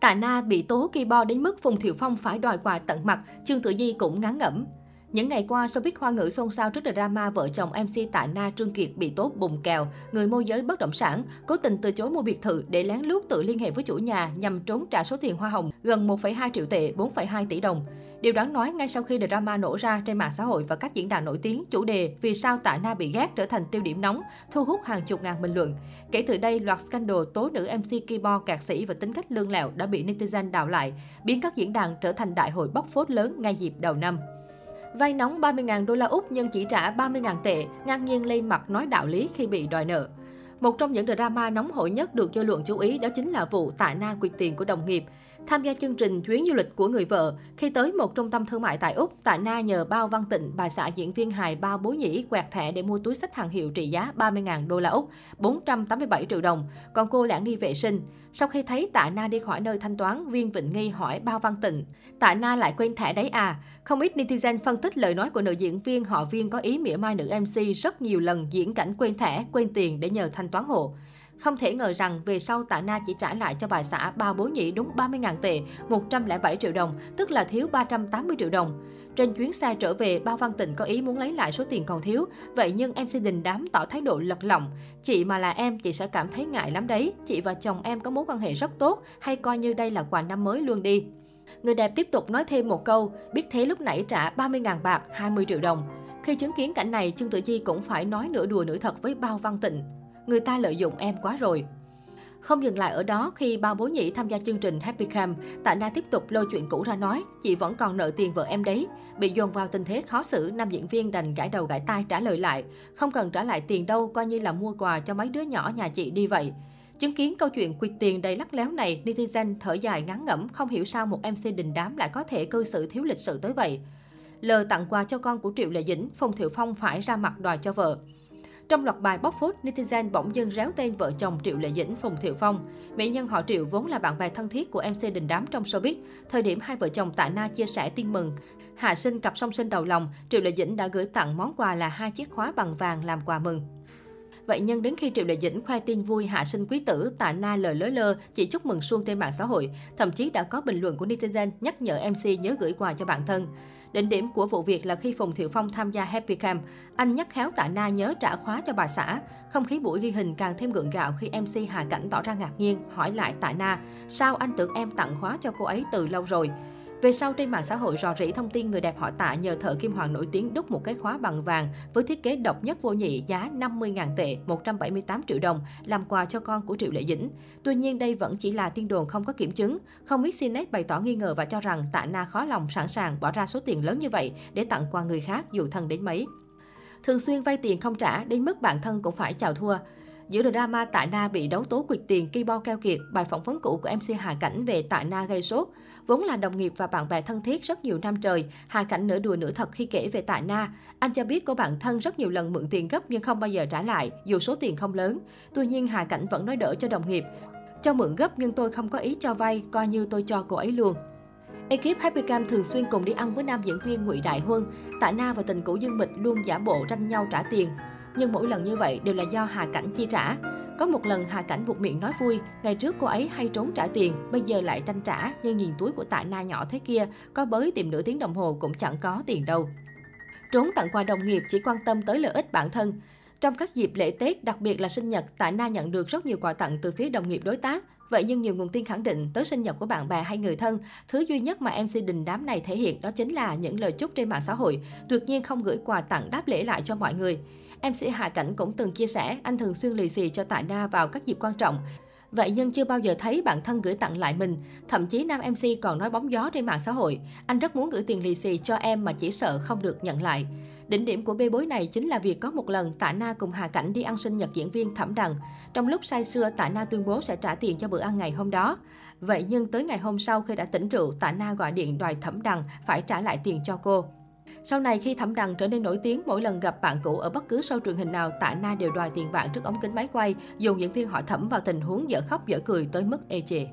Tạ Na bị tố keyboard đến mức Phùng Thiệu Phong phải đòi quà tận mặt, Trương Tử Di cũng ngán ngẩm. Những ngày qua, showbiz hoa ngữ xôn xao trước drama vợ chồng MC Tạ Na Trương Kiệt bị tố bùng kèo, người môi giới bất động sản, cố tình từ chối mua biệt thự để lén lút tự liên hệ với chủ nhà nhằm trốn trả số tiền hoa hồng gần 1,2 triệu tệ, 4,2 tỷ đồng. Điều đáng nói, ngay sau khi drama nổ ra trên mạng xã hội và các diễn đàn nổi tiếng, chủ đề vì sao Tạ Na bị ghét trở thành tiêu điểm nóng, thu hút hàng chục ngàn bình luận. Kể từ đây, loạt scandal tố nữ MC keyboard cạc sĩ và tính cách lương lẹo đã bị netizen đào lại, biến các diễn đàn trở thành đại hội bóc phốt lớn ngay dịp đầu năm. Vay nóng 30.000 đô la Úc nhưng chỉ trả 30.000 tệ, ngang nhiên lây mặt nói đạo lý khi bị đòi nợ. Một trong những drama nóng hổi nhất được dư luận chú ý đó chính là vụ tạ na quyệt tiền của đồng nghiệp. Tham gia chương trình chuyến du lịch của người vợ, khi tới một trung tâm thương mại tại Úc, Tạ Na nhờ Bao Văn Tịnh, bà xã diễn viên hài Bao Bố Nhĩ quẹt thẻ để mua túi sách hàng hiệu trị giá 30.000 đô la Úc, 487 triệu đồng, còn cô lãng đi vệ sinh. Sau khi thấy Tạ Na đi khỏi nơi thanh toán, Viên Vịnh Nghi hỏi Bao Văn Tịnh, Tạ Na lại quên thẻ đấy à? Không ít netizen phân tích lời nói của nữ diễn viên họ Viên có ý mỉa mai nữ MC rất nhiều lần diễn cảnh quên thẻ, quên tiền để nhờ thanh toán hộ. Không thể ngờ rằng về sau Tạ Na chỉ trả lại cho bà xã bao bố nhị đúng 30.000 tệ, 107 triệu đồng, tức là thiếu 380 triệu đồng. Trên chuyến xe trở về, Bao Văn Tịnh có ý muốn lấy lại số tiền còn thiếu. Vậy nhưng MC Đình Đám tỏ thái độ lật lọng. Chị mà là em, chị sẽ cảm thấy ngại lắm đấy. Chị và chồng em có mối quan hệ rất tốt, hay coi như đây là quà năm mới luôn đi. Người đẹp tiếp tục nói thêm một câu, biết thế lúc nãy trả 30.000 bạc, 20 triệu đồng. Khi chứng kiến cảnh này, Trương Tử Di cũng phải nói nửa đùa nửa thật với Bao Văn Tịnh người ta lợi dụng em quá rồi. Không dừng lại ở đó, khi bao bố nhị tham gia chương trình Happy Camp, Tạ Na tiếp tục lôi chuyện cũ ra nói, chị vẫn còn nợ tiền vợ em đấy. Bị dồn vào tình thế khó xử, nam diễn viên đành gãi đầu gãi tai trả lời lại. Không cần trả lại tiền đâu, coi như là mua quà cho mấy đứa nhỏ nhà chị đi vậy. Chứng kiến câu chuyện quyệt tiền đầy lắc léo này, netizen thở dài ngán ngẩm, không hiểu sao một MC đình đám lại có thể cư xử thiếu lịch sự tới vậy. Lờ tặng quà cho con của Triệu Lệ Dĩnh, Phùng Thiệu Phong phải ra mặt đòi cho vợ. Trong loạt bài bóc phốt, netizen bỗng dưng réo tên vợ chồng Triệu Lệ Dĩnh, Phùng Thiệu Phong. Mỹ nhân họ Triệu vốn là bạn bè thân thiết của MC Đình Đám trong showbiz. Thời điểm hai vợ chồng Tạ Na chia sẻ tin mừng, hạ sinh cặp song sinh đầu lòng, Triệu Lệ Dĩnh đã gửi tặng món quà là hai chiếc khóa bằng vàng làm quà mừng. Vậy nhưng đến khi Triệu Lệ Dĩnh khoe tin vui hạ sinh quý tử, Tạ Na lời lớ lơ chỉ chúc mừng suông trên mạng xã hội, thậm chí đã có bình luận của netizen nhắc nhở MC nhớ gửi quà cho bạn thân. Đỉnh điểm của vụ việc là khi Phùng Thiệu Phong tham gia Happy Camp, anh nhắc khéo Tạ Na nhớ trả khóa cho bà xã. Không khí buổi ghi hình càng thêm gượng gạo khi MC Hà Cảnh tỏ ra ngạc nhiên, hỏi lại Tạ Na, sao anh tưởng em tặng khóa cho cô ấy từ lâu rồi? Về sau trên mạng xã hội rò rỉ thông tin người đẹp họ Tạ nhờ thợ kim hoàng nổi tiếng đúc một cái khóa bằng vàng với thiết kế độc nhất vô nhị giá 50.000 tệ, 178 triệu đồng làm quà cho con của Triệu Lệ Dĩnh. Tuy nhiên đây vẫn chỉ là tin đồn không có kiểm chứng. Không ít Cnet bày tỏ nghi ngờ và cho rằng Tạ Na khó lòng sẵn sàng bỏ ra số tiền lớn như vậy để tặng quà người khác dù thân đến mấy. Thường xuyên vay tiền không trả đến mức bản thân cũng phải chào thua. Giữa drama Tạ Na bị đấu tố quyệt tiền bo keo kiệt, bài phỏng vấn cũ của MC Hà Cảnh về Tạ Na gây sốt. Vốn là đồng nghiệp và bạn bè thân thiết rất nhiều năm trời, Hà Cảnh nửa đùa nửa thật khi kể về Tạ Na. Anh cho biết cô bạn thân rất nhiều lần mượn tiền gấp nhưng không bao giờ trả lại, dù số tiền không lớn. Tuy nhiên Hà Cảnh vẫn nói đỡ cho đồng nghiệp. Cho mượn gấp nhưng tôi không có ý cho vay, coi như tôi cho cô ấy luôn. Ekip Happy Cam thường xuyên cùng đi ăn với nam diễn viên Ngụy Đại Huân. Tạ Na và tình cũ Dương Mịch luôn giả bộ tranh nhau trả tiền nhưng mỗi lần như vậy đều là do Hà Cảnh chi trả. Có một lần Hà Cảnh buộc miệng nói vui, ngày trước cô ấy hay trốn trả tiền, bây giờ lại tranh trả, nhưng nhìn túi của tạ na nhỏ thế kia, có bới tìm nửa tiếng đồng hồ cũng chẳng có tiền đâu. Trốn tặng quà đồng nghiệp chỉ quan tâm tới lợi ích bản thân. Trong các dịp lễ Tết, đặc biệt là sinh nhật, Tạ Na nhận được rất nhiều quà tặng từ phía đồng nghiệp đối tác. Vậy nhưng nhiều nguồn tin khẳng định tới sinh nhật của bạn bè hay người thân, thứ duy nhất mà MC đình đám này thể hiện đó chính là những lời chúc trên mạng xã hội, tuyệt nhiên không gửi quà tặng đáp lễ lại cho mọi người. MC Hạ Cảnh cũng từng chia sẻ anh thường xuyên lì xì cho Tạ Na vào các dịp quan trọng. Vậy nhưng chưa bao giờ thấy bạn thân gửi tặng lại mình. Thậm chí nam MC còn nói bóng gió trên mạng xã hội. Anh rất muốn gửi tiền lì xì cho em mà chỉ sợ không được nhận lại. Đỉnh điểm của bê bối này chính là việc có một lần Tạ Na cùng Hà Cảnh đi ăn sinh nhật diễn viên Thẩm Đằng. Trong lúc say sưa, Tạ Na tuyên bố sẽ trả tiền cho bữa ăn ngày hôm đó. Vậy nhưng tới ngày hôm sau khi đã tỉnh rượu, Tạ Na gọi điện đòi Thẩm Đằng phải trả lại tiền cho cô. Sau này khi Thẩm Đằng trở nên nổi tiếng, mỗi lần gặp bạn cũ ở bất cứ show truyền hình nào, Tạ Na đều đòi tiền bạn trước ống kính máy quay, dùng diễn viên họ Thẩm vào tình huống dở khóc dở cười tới mức ê chề.